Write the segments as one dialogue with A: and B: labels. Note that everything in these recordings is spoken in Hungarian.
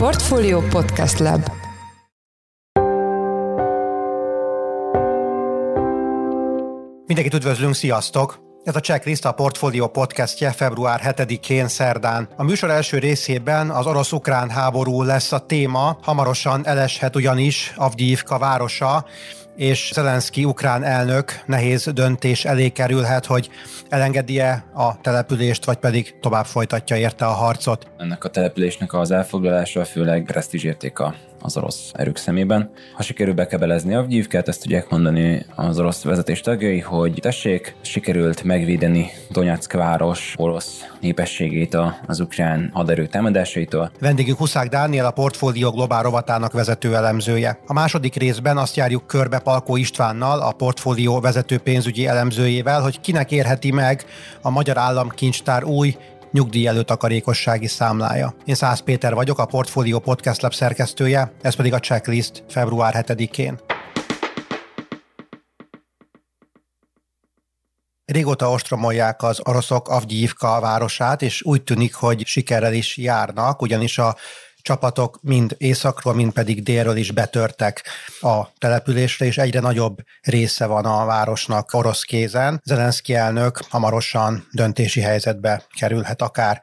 A: Portfolio Podcast Lab
B: Mindenkit üdvözlünk, sziasztok! Ez a Checklist a Portfolio podcastje február 7-én szerdán. A műsor első részében az orosz-ukrán háború lesz a téma, hamarosan eleshet ugyanis Avdiivka városa, és Zelenszky ukrán elnök nehéz döntés elé kerülhet, hogy elengedi-e a települést, vagy pedig tovább folytatja érte a harcot.
C: Ennek a településnek az elfoglalása főleg presztízsértéka az orosz erők szemében. Ha sikerül bekebelezni a gyívkát, ezt tudják mondani az orosz vezetés tagjai, hogy tessék, sikerült megvédeni Donetsk város orosz népességét az ukrán haderő támadásaitól.
B: Vendégünk Huszák Dániel, a Portfólió Globál rovatának vezető elemzője. A második részben azt járjuk körbe Palkó Istvánnal, a Portfólió vezető pénzügyi elemzőjével, hogy kinek érheti meg a Magyar Államkincstár új nyugdíj előtakarékossági számlája. Én Szász Péter vagyok, a Portfolio Podcast Lab szerkesztője, ez pedig a checklist február 7-én. Régóta ostromolják az oroszok Avgyívka városát, és úgy tűnik, hogy sikerrel is járnak, ugyanis a csapatok mind északról, mind pedig délről is betörtek a településre, és egyre nagyobb része van a városnak orosz kézen. Zelenszky elnök hamarosan döntési helyzetbe kerülhet akár.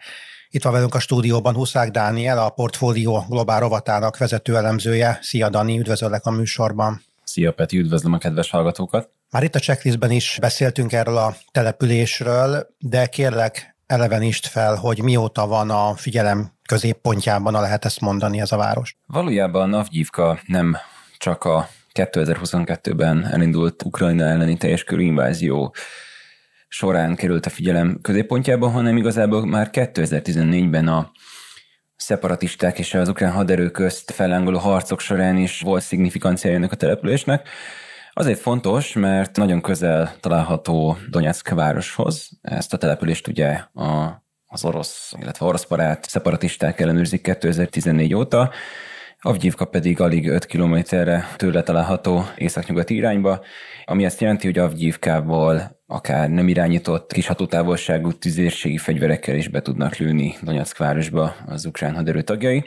B: Itt van velünk a stúdióban Huszák Dániel, a Portfólió Globál rovatának vezető elemzője. Szia Dani, üdvözöllek a műsorban.
C: Szia Peti, üdvözlöm a kedves hallgatókat.
B: Már itt a checklistben is beszéltünk erről a településről, de kérlek elevenist fel, hogy mióta van a figyelem középpontjában, a lehet ezt mondani ez a város.
C: Valójában Navgyivka nem csak a 2022-ben elindult Ukrajna elleni teljes körű invázió során került a figyelem középpontjába, hanem igazából már 2014-ben a szeparatisták és az ukrán haderő közt fellángoló harcok során is volt szignifikációja ennek a településnek. Azért fontos, mert nagyon közel található Donetsk városhoz. Ezt a települést ugye a, az orosz, illetve orosz barát szeparatisták ellenőrzik 2014 óta, Avgyivka pedig alig 5 kilométerre tőle található északnyugati irányba, ami azt jelenti, hogy Avgyivkából akár nem irányított kis hatótávolságú tüzérségi fegyverekkel is be tudnak lőni Donetsk városba az ukrán haderő tagjai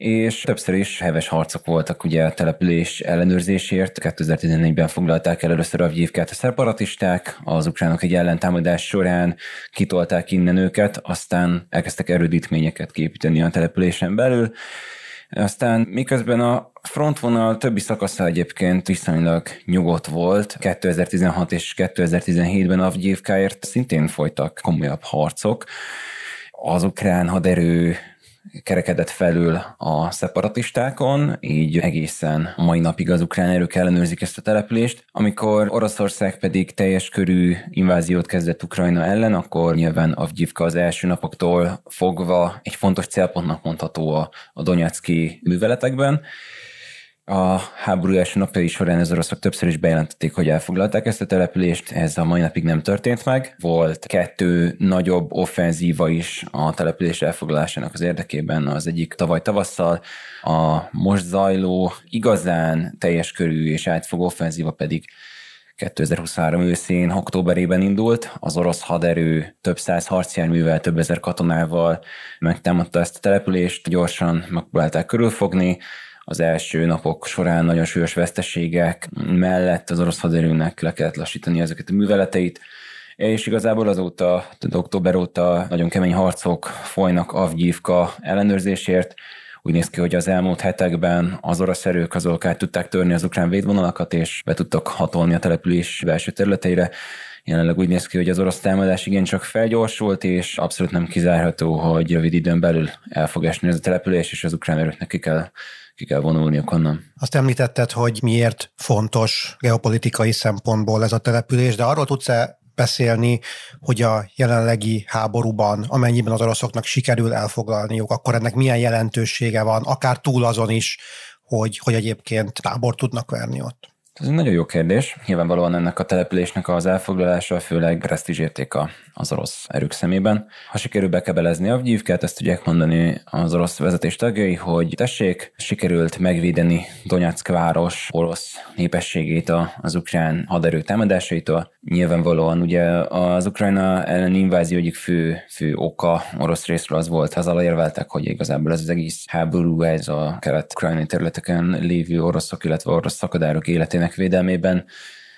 C: és többször is heves harcok voltak ugye a település ellenőrzésért. 2014-ben foglalták el először Avgyívkát a szeparatisták, az ukránok egy ellentámadás során kitolták innen őket, aztán elkezdtek erődítményeket képíteni a településen belül, aztán miközben a frontvonal többi szakasza egyébként viszonylag nyugodt volt, 2016 és 2017-ben Avgyívkáért szintén folytak komolyabb harcok. Az ukrán haderő kerekedett felül a szeparatistákon, így egészen mai napig az ukrán erők ellenőrzik ezt a települést. Amikor Oroszország pedig teljes körű inváziót kezdett Ukrajna ellen, akkor nyilván Avgyivka az első napoktól fogva egy fontos célpontnak mondható a, a Donetszki műveletekben, a háború első napjai során az oroszok többször is bejelentették, hogy elfoglalták ezt a települést, ez a mai napig nem történt meg. Volt kettő nagyobb offenzíva is a település elfoglalásának az érdekében, az egyik tavaly tavasszal, a most zajló igazán teljes körű és átfogó offenzíva pedig 2023 őszén, októberében indult, az orosz haderő több száz harcjárművel, több ezer katonával megtámadta ezt a települést, gyorsan megpróbálták körülfogni, az első napok során nagyon súlyos veszteségek mellett az orosz haderőnek le kellett lassítani ezeket a műveleteit, és igazából azóta, október óta nagyon kemény harcok folynak Avgyívka ellenőrzésért, úgy néz ki, hogy az elmúlt hetekben az orosz erők azok át tudták törni az ukrán védvonalakat, és be tudtak hatolni a település belső területeire. Jelenleg úgy néz ki, hogy az orosz támadás igencsak felgyorsult, és abszolút nem kizárható, hogy rövid időn belül el fog esni ez a település, és az ukrán erőknek ki kell ki kell vonulniuk onnan.
B: Azt említetted, hogy miért fontos geopolitikai szempontból ez a település, de arról tudsz-e beszélni, hogy a jelenlegi háborúban, amennyiben az oroszoknak sikerül elfoglalniuk, akkor ennek milyen jelentősége van, akár túl azon is, hogy, hogy egyébként tábor tudnak verni ott?
C: Ez egy nagyon jó kérdés. Nyilvánvalóan ennek a településnek az elfoglalása főleg presztízsértéka az orosz erők szemében. Ha sikerül bekebelezni a gyívkát, ezt tudják mondani az orosz vezetés tagjai, hogy tessék, sikerült megvédeni Donetsk város orosz népességét az ukrán haderő támadásaitól, Nyilvánvalóan ugye az Ukrajna elleni invázió egyik fő, fő oka orosz részről az volt, az érveltek, hogy igazából ez az egész háború, ez a kelet-ukrajnai területeken lévő oroszok, illetve orosz szakadárok életének védelmében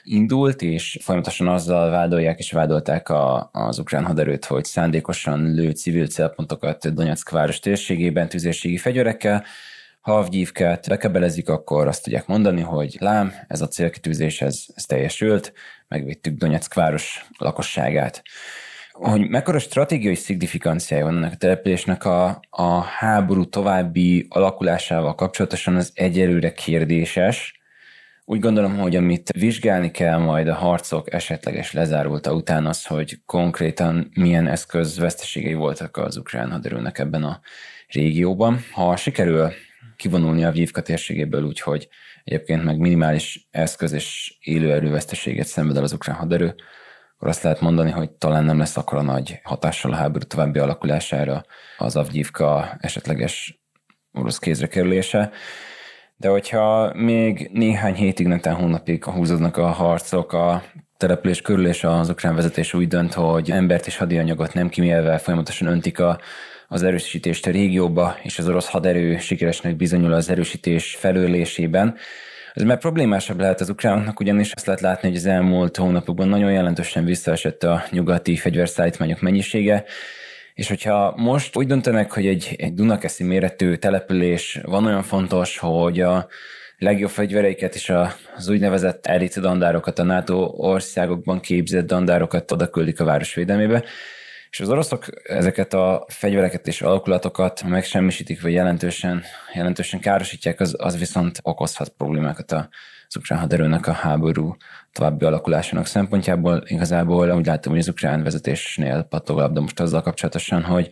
C: indult, és folyamatosan azzal vádolják és vádolták a, az ukrán haderőt, hogy szándékosan lő civil célpontokat Donetsk város térségében tüzérségi fegyverekkel, ha Avgyívkát bekebelezik, akkor azt tudják mondani, hogy lám, ez a célkitűzés, ez, ez teljesült, megvittük Donetsk város lakosságát. Hogy mekkora stratégiai szignifikánciája van ennek a településnek a, a háború további alakulásával kapcsolatosan, az egyelőre kérdéses, úgy gondolom, hogy amit vizsgálni kell majd a harcok esetleges lezárulta után az, hogy konkrétan milyen eszköz veszteségei voltak az ukrán haderőnek ebben a régióban. Ha sikerül kivonulni a Vívka térségéből úgy, hogy egyébként meg minimális eszköz és élő erőveszteséget szenved el az ukrán haderő, akkor azt lehet mondani, hogy talán nem lesz akkora nagy hatással a háború további alakulására az Avgyívka esetleges orosz kézre kerülése. De hogyha még néhány hétig, netán hónapig húzódnak a harcok a település körül, és az ukrán vezetés úgy dönt, hogy embert és hadianyagot nem kimélve folyamatosan öntik a, az erősítést a régióba, és az orosz haderő sikeresnek bizonyul az erősítés felőlésében, ez már problémásabb lehet az ukránoknak, ugyanis azt lehet látni, hogy az elmúlt hónapokban nagyon jelentősen visszaesett a nyugati fegyverszállítmányok mennyisége, és hogyha most úgy döntenek, hogy egy, egy Dunakeszi méretű település van olyan fontos, hogy a legjobb fegyvereiket és az úgynevezett elit dandárokat, a NATO országokban képzett dandárokat oda küldik a város védelmébe, és az oroszok ezeket a fegyvereket és alakulatokat megsemmisítik, vagy jelentősen, jelentősen károsítják, az, az viszont okozhat problémákat az ukrán haderőnek a háború további alakulásának szempontjából. Igazából úgy látom, hogy az ukrán vezetésnél pattog labda most azzal kapcsolatosan, hogy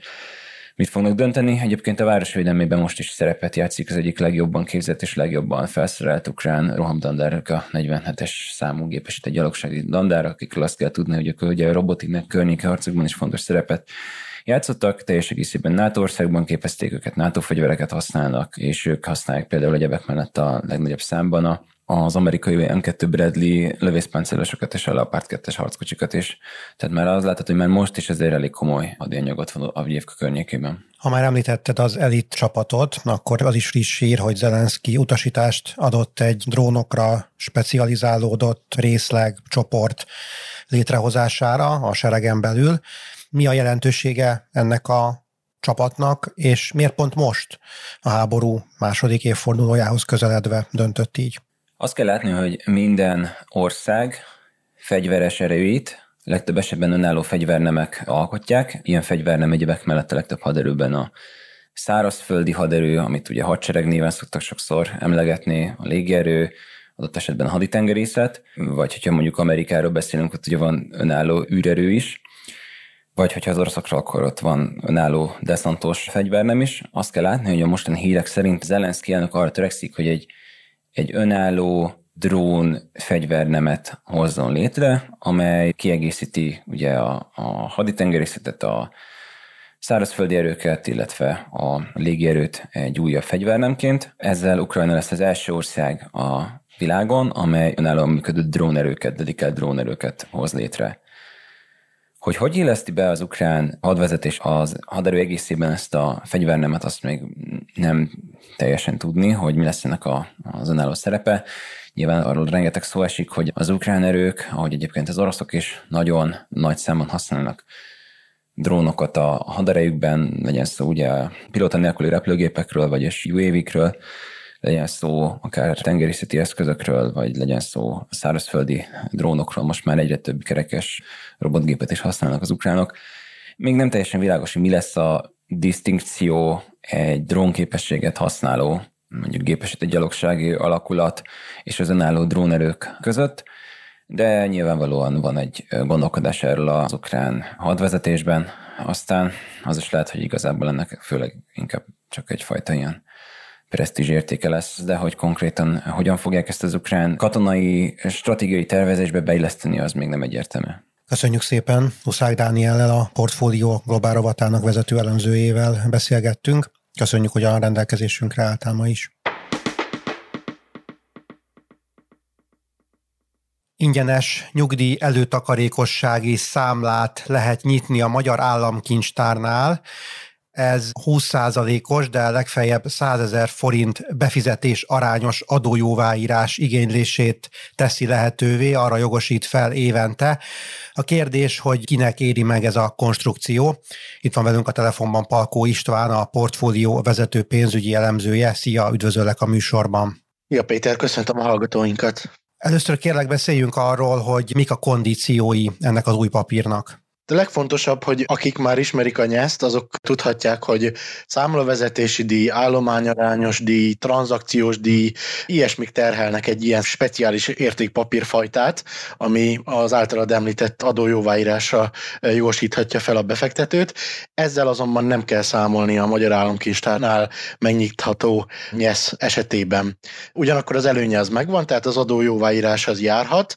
C: mit fognak dönteni. Egyébként a városvédelmében most is szerepet játszik az egyik legjobban képzett és legjobban felszerelt ukrán rohamdandárok a 47-es számú gépesített gyalogsági dandár, akikről azt kell tudni, hogy a, ugye a robotiknek környéke harcokban is fontos szerepet játszottak, teljes egészében NATO országban képezték őket, NATO fegyvereket használnak, és ők használják például egyebek mellett a legnagyobb számban a az amerikai M2 Bradley lövészpáncélosokat és a Leopard 2-es harckocsikat is. Tehát már az látható, hogy már most is ezért elég komoly hadianyagot van a Vjevka környékében.
B: Ha már említetted az elit csapatot, akkor az is friss hír, hogy Zelenszky utasítást adott egy drónokra specializálódott részleg, csoport létrehozására a seregen belül. Mi a jelentősége ennek a csapatnak, és miért pont most a háború második évfordulójához közeledve döntött így?
C: Azt kell látni, hogy minden ország fegyveres erőit legtöbb esetben önálló fegyvernemek alkotják. Ilyen fegyvernem egyebek mellett a legtöbb haderőben a szárazföldi haderő, amit ugye hadsereg néven szoktak sokszor emlegetni, a légierő, adott esetben a haditengerészet, vagy hogyha mondjuk Amerikáról beszélünk, ott ugye van önálló űrerő is, vagy hogyha az oroszokról, akkor ott van önálló deszantos fegyvernem is. Azt kell látni, hogy a mostani hírek szerint Zelenszky elnök arra törekszik, hogy egy egy önálló drón fegyvernemet hozzon létre, amely kiegészíti ugye a, a haditengerészetet, a szárazföldi erőket, illetve a légierőt egy újabb fegyvernemként. Ezzel Ukrajna lesz az első ország a világon, amely önállóan működő drónerőket, dedikált drónerőket hoz létre. Hogy hogy illeszti be az ukrán hadvezetés az haderő egészében ezt a fegyvernemet, azt még nem teljesen tudni, hogy mi lesz ennek a, az önálló szerepe. Nyilván arról rengeteg szó esik, hogy az ukrán erők, ahogy egyébként az oroszok is nagyon nagy számon használnak drónokat a haderejükben, legyen szó ugye pilóta nélküli repülőgépekről, vagy UAV-kről, legyen szó akár tengerészeti eszközökről, vagy legyen szó szárazföldi drónokról, most már egyre több kerekes robotgépet is használnak az ukránok. Még nem teljesen világos, hogy mi lesz a distinkció egy drónképességet használó, mondjuk gépesített gyalogsági alakulat és az önálló drónerők között, de nyilvánvalóan van egy gondolkodás erről az ukrán hadvezetésben, aztán az is lehet, hogy igazából ennek főleg inkább csak egyfajta ilyen presztízs értéke lesz, de hogy konkrétan hogyan fogják ezt az ukrán katonai stratégiai tervezésbe beilleszteni, az még nem egyértelmű.
B: Köszönjük szépen. Uszály Dániellel a portfólió globál rovatának vezető elemzőjével beszélgettünk. Köszönjük, hogy a rendelkezésünkre álltál ma is. ingyenes nyugdíj előtakarékossági számlát lehet nyitni a Magyar Államkincstárnál, ez 20%-os, de legfeljebb 100 ezer forint befizetés arányos adójóváírás igénylését teszi lehetővé, arra jogosít fel évente. A kérdés, hogy kinek éri meg ez a konstrukció. Itt van velünk a telefonban Palkó István, a portfólió vezető pénzügyi elemzője. Szia, üdvözöllek a műsorban.
D: Ja, Péter, köszöntöm a hallgatóinkat.
B: Először kérlek beszéljünk arról, hogy mik a kondíciói ennek az új papírnak.
D: A legfontosabb, hogy akik már ismerik a nyeszt, azok tudhatják, hogy számlavezetési díj, állományarányos díj, tranzakciós díj, ilyesmik terhelnek egy ilyen speciális értékpapírfajtát, ami az általad említett adójóváírásra jogosíthatja fel a befektetőt. Ezzel azonban nem kell számolni a Magyar Államkincstárnál megnyitható nyesz esetében. Ugyanakkor az előnye az megvan, tehát az adójóváírás az járhat,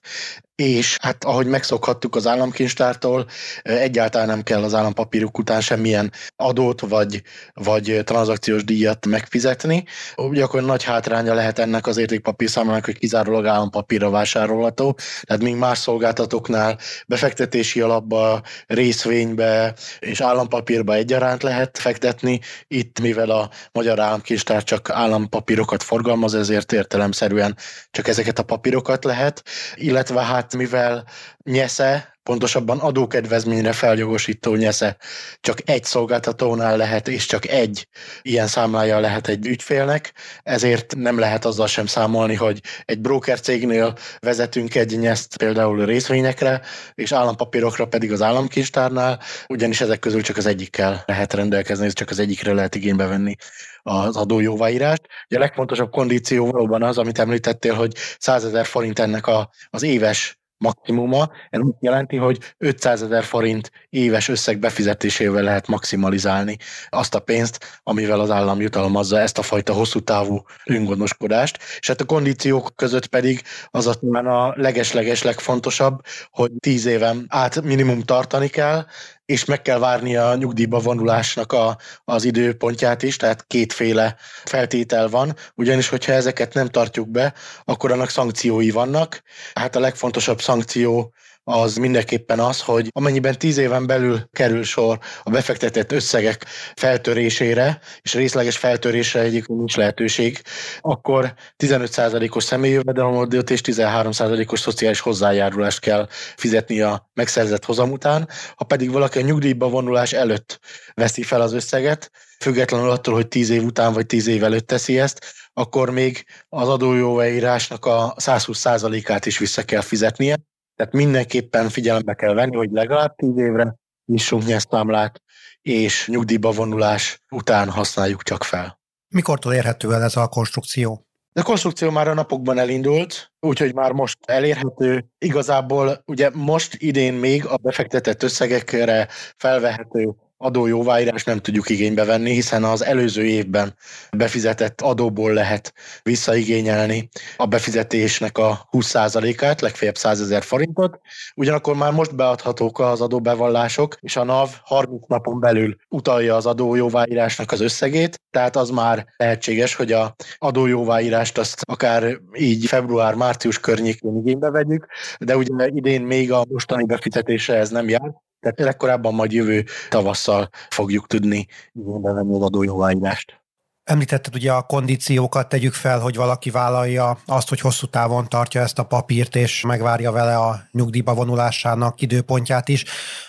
D: és hát ahogy megszokhattuk az államkincstártól, egyáltalán nem kell az állampapírok után semmilyen adót vagy, vagy tranzakciós díjat megfizetni. akkor nagy hátránya lehet ennek az értékpapír számlának, hogy kizárólag állampapírra vásárolható, tehát még más szolgáltatóknál befektetési alapba, részvénybe és állampapírba egyaránt lehet fektetni. Itt, mivel a magyar államkincstár csak állampapírokat forgalmaz, ezért értelemszerűen csak ezeket a papírokat lehet, illetve hát hát mivel nyesze, pontosabban adókedvezményre feljogosító nyesze csak egy szolgáltatónál lehet, és csak egy ilyen számlája lehet egy ügyfélnek, ezért nem lehet azzal sem számolni, hogy egy broker cégnél vezetünk egy nyeszt például részvényekre, és állampapírokra pedig az államkincstárnál, ugyanis ezek közül csak az egyikkel lehet rendelkezni, és csak az egyikre lehet igénybe venni az adójóváírást. Ugye a legfontosabb kondíció valóban az, amit említettél, hogy 100 ezer forint ennek a, az éves maximuma. Ez azt jelenti, hogy 500 ezer forint éves összeg befizetésével lehet maximalizálni azt a pénzt, amivel az állam jutalmazza ezt a fajta hosszú távú öngondoskodást. És hát a kondíciók között pedig az a, a legesleges legfontosabb, hogy 10 éven át minimum tartani kell, és meg kell várni a nyugdíjba vonulásnak a, az időpontját is, tehát kétféle feltétel van, ugyanis hogyha ezeket nem tartjuk be, akkor annak szankciói vannak. Hát a legfontosabb szankció az mindenképpen az, hogy amennyiben tíz éven belül kerül sor a befektetett összegek feltörésére, és részleges feltörésre egyébként nincs lehetőség, akkor 15%-os személyi jövedelemadót és 13%-os szociális hozzájárulást kell fizetni a megszerzett hozam után. Ha pedig valaki a nyugdíjba vonulás előtt veszi fel az összeget, függetlenül attól, hogy 10 év után vagy 10 év előtt teszi ezt, akkor még az adójóveírásnak a 120%-át is vissza kell fizetnie, tehát mindenképpen figyelembe kell venni, hogy legalább tíz évre nyissunk nyerszámlát, és nyugdíjba vonulás után használjuk csak fel.
B: Mikortól érhető el ez a konstrukció?
D: A konstrukció már a napokban elindult, úgyhogy már most elérhető. Igazából ugye most idén még a befektetett összegekre felvehető adójóváírás nem tudjuk igénybe venni, hiszen az előző évben befizetett adóból lehet visszaigényelni a befizetésnek a 20%-át, legfeljebb 100 ezer forintot. Ugyanakkor már most beadhatók az adóbevallások, és a NAV 30 napon belül utalja az adójóváírásnak az összegét, tehát az már lehetséges, hogy a adójóváírást azt akár így február-március környékén igénybe vegyük, de ugye idén még a mostani befizetésre ez nem jár, tehát legkorábban majd jövő tavasszal fogjuk tudni igénybe venni az adójóváírást.
B: Említetted ugye a kondíciókat, tegyük fel, hogy valaki vállalja azt, hogy hosszú távon tartja ezt a papírt, és megvárja vele a nyugdíjba vonulásának időpontját is.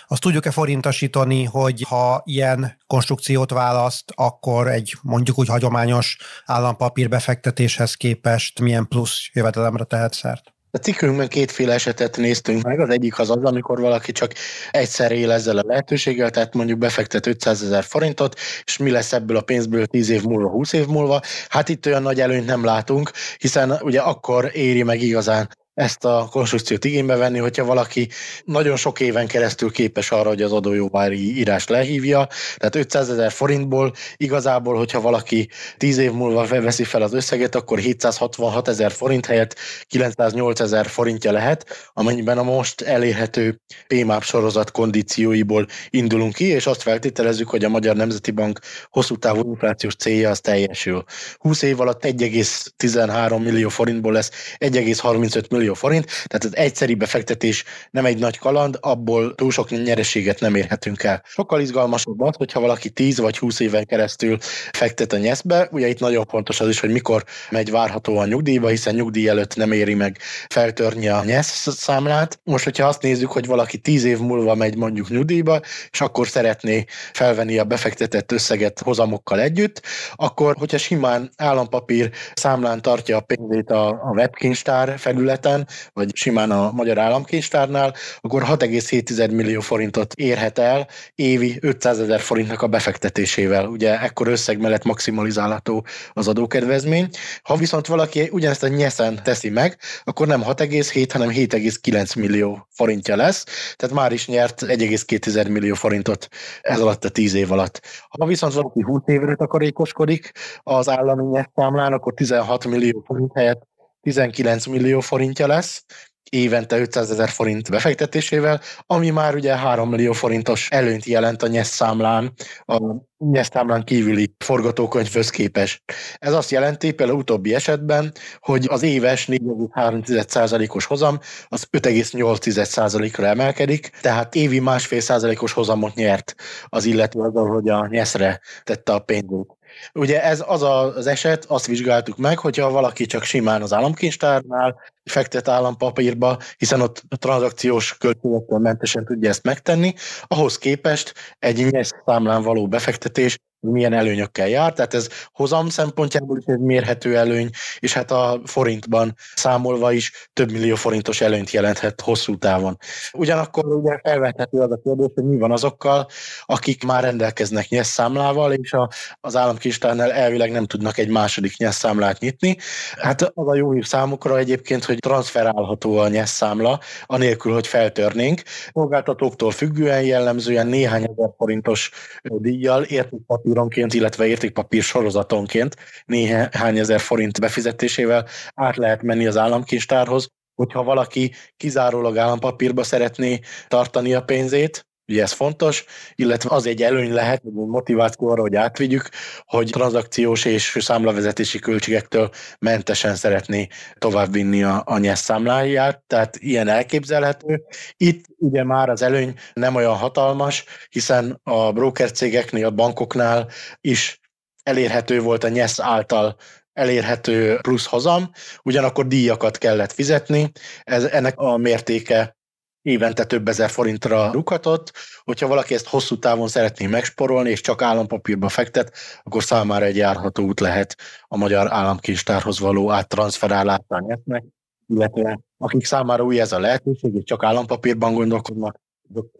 B: Azt tudjuk-e forintasítani, hogy ha ilyen konstrukciót választ, akkor egy mondjuk úgy hagyományos állampapír befektetéshez képest milyen plusz jövedelemre tehet szert?
D: A cikkünkben kétféle esetet néztünk meg. Az egyik az az, amikor valaki csak egyszer él ezzel a lehetőséggel, tehát mondjuk befektet 500 ezer forintot, és mi lesz ebből a pénzből 10 év múlva, 20 év múlva. Hát itt olyan nagy előnyt nem látunk, hiszen ugye akkor éri meg igazán ezt a konstrukciót igénybe venni, hogyha valaki nagyon sok éven keresztül képes arra, hogy az adójóvári írást lehívja, tehát 500 ezer forintból igazából, hogyha valaki 10 év múlva veszi fel az összeget, akkor 766 ezer forint helyett 908 ezer forintja lehet, amennyiben a most elérhető PMAP sorozat kondícióiból indulunk ki, és azt feltételezzük, hogy a Magyar Nemzeti Bank hosszú távú inflációs célja az teljesül. 20 év alatt 1,13 millió forintból lesz 1,35 millió millió forint, tehát az egyszeri befektetés nem egy nagy kaland, abból túl sok nyereséget nem érhetünk el. Sokkal izgalmasabb az, hogyha valaki 10 vagy 20 éven keresztül fektet a nyeszbe, ugye itt nagyon fontos az is, hogy mikor megy várhatóan nyugdíjba, hiszen nyugdíj előtt nem éri meg feltörni a nyesz számlát. Most, hogyha azt nézzük, hogy valaki 10 év múlva megy mondjuk nyugdíjba, és akkor szeretné felvenni a befektetett összeget hozamokkal együtt, akkor, hogyha simán állampapír számlán tartja a pénzét a, a webkincstár felületen, vagy simán a Magyar Államkincstárnál, akkor 6,7 millió forintot érhet el évi 500 ezer forintnak a befektetésével. Ugye ekkor összeg mellett maximalizálható az adókedvezmény. Ha viszont valaki ugyanezt a nyeszen teszi meg, akkor nem 6,7, hanem 7,9 millió forintja lesz, tehát már is nyert 1,2 millió forintot ez alatt a 10 év alatt. Ha viszont valaki 20 évre takarékoskodik az állami számlán, akkor 16 millió forint helyett 19 millió forintja lesz, évente 500 ezer forint befektetésével, ami már ugye 3 millió forintos előnyt jelent a nyesz számlán, a nyesz számlán kívüli forgatókönyvhöz képest. Ez azt jelenti például utóbbi esetben, hogy az éves 4,3%-os hozam az 5,8%-ra emelkedik, tehát évi másfél százalékos hozamot nyert az illető azzal, hogy a nyeszre tette a pénzét. Ugye ez az az eset, azt vizsgáltuk meg, hogyha valaki csak simán az államkincstárnál fektet állampapírba, hiszen ott a tranzakciós költségektől mentesen tudja ezt megtenni, ahhoz képest egy nyers számlán való befektetés milyen előnyökkel jár, tehát ez hozam szempontjából is egy mérhető előny, és hát a forintban számolva is több millió forintos előnyt jelenthet hosszú távon. Ugyanakkor ugye felvethető az a kérdés, hogy mi van azokkal, akik már rendelkeznek nyers számlával, és a, az államkistárnál elvileg nem tudnak egy második nyers számlát nyitni. Hát az a jó hír számukra egyébként, hogy transferálható a nyers számla, anélkül, hogy feltörnénk. Szolgáltatóktól függően jellemzően néhány ezer forintos díjjal értékpapír papíronként, illetve értékpapír sorozatonként néhány ezer forint befizetésével át lehet menni az államkincstárhoz, hogyha valaki kizárólag állampapírba szeretné tartani a pénzét, Ugye ez fontos, illetve az egy előny lehet, egy motiváció arra, hogy átvigyük, hogy tranzakciós és számlavezetési költségektől mentesen szeretné továbbvinni a, a nyesz számláját, tehát ilyen elképzelhető. Itt ugye már az előny nem olyan hatalmas, hiszen a broker cégeknél, a bankoknál is elérhető volt a nyesz által elérhető plusz hozam, ugyanakkor díjakat kellett fizetni, ez, ennek a mértéke évente több ezer forintra rúghatott. Hogyha valaki ezt hosszú távon szeretné megsporolni, és csak állampapírba fektet, akkor számára egy járható út lehet a magyar államkincstárhoz való áttranszferálásán nyertnek, illetve akik számára új ez a lehetőség, és csak állampapírban gondolkodnak, azok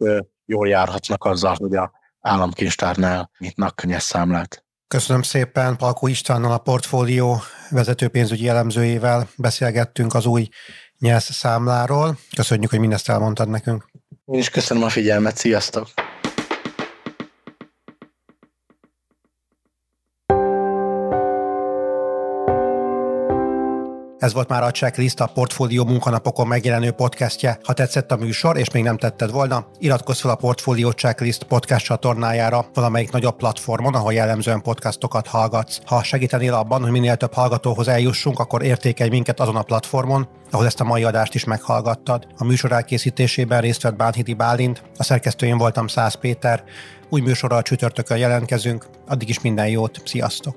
D: jól járhatnak azzal, hogy a államkincstárnál nyitnak számlát.
B: Köszönöm szépen, Palkó Istvánnal a portfólió vezető pénzügyi elemzőjével beszélgettünk az új nyelsz számláról. Köszönjük, hogy mindezt elmondtad nekünk.
D: Én is köszönöm a figyelmet, sziasztok!
B: Ez volt már a Checklist, a Portfólió munkanapokon megjelenő podcastje. Ha tetszett a műsor, és még nem tetted volna, iratkozz fel a Portfólió Checklist podcast csatornájára valamelyik nagyobb platformon, ahol jellemzően podcastokat hallgatsz. Ha segítenél abban, hogy minél több hallgatóhoz eljussunk, akkor értékelj minket azon a platformon, ahol ezt a mai adást is meghallgattad. A műsor elkészítésében részt vett Bánhidi Bálint, a szerkesztőjén voltam Száz Péter. Új műsorral csütörtökön jelentkezünk, addig is minden jót, sziasztok!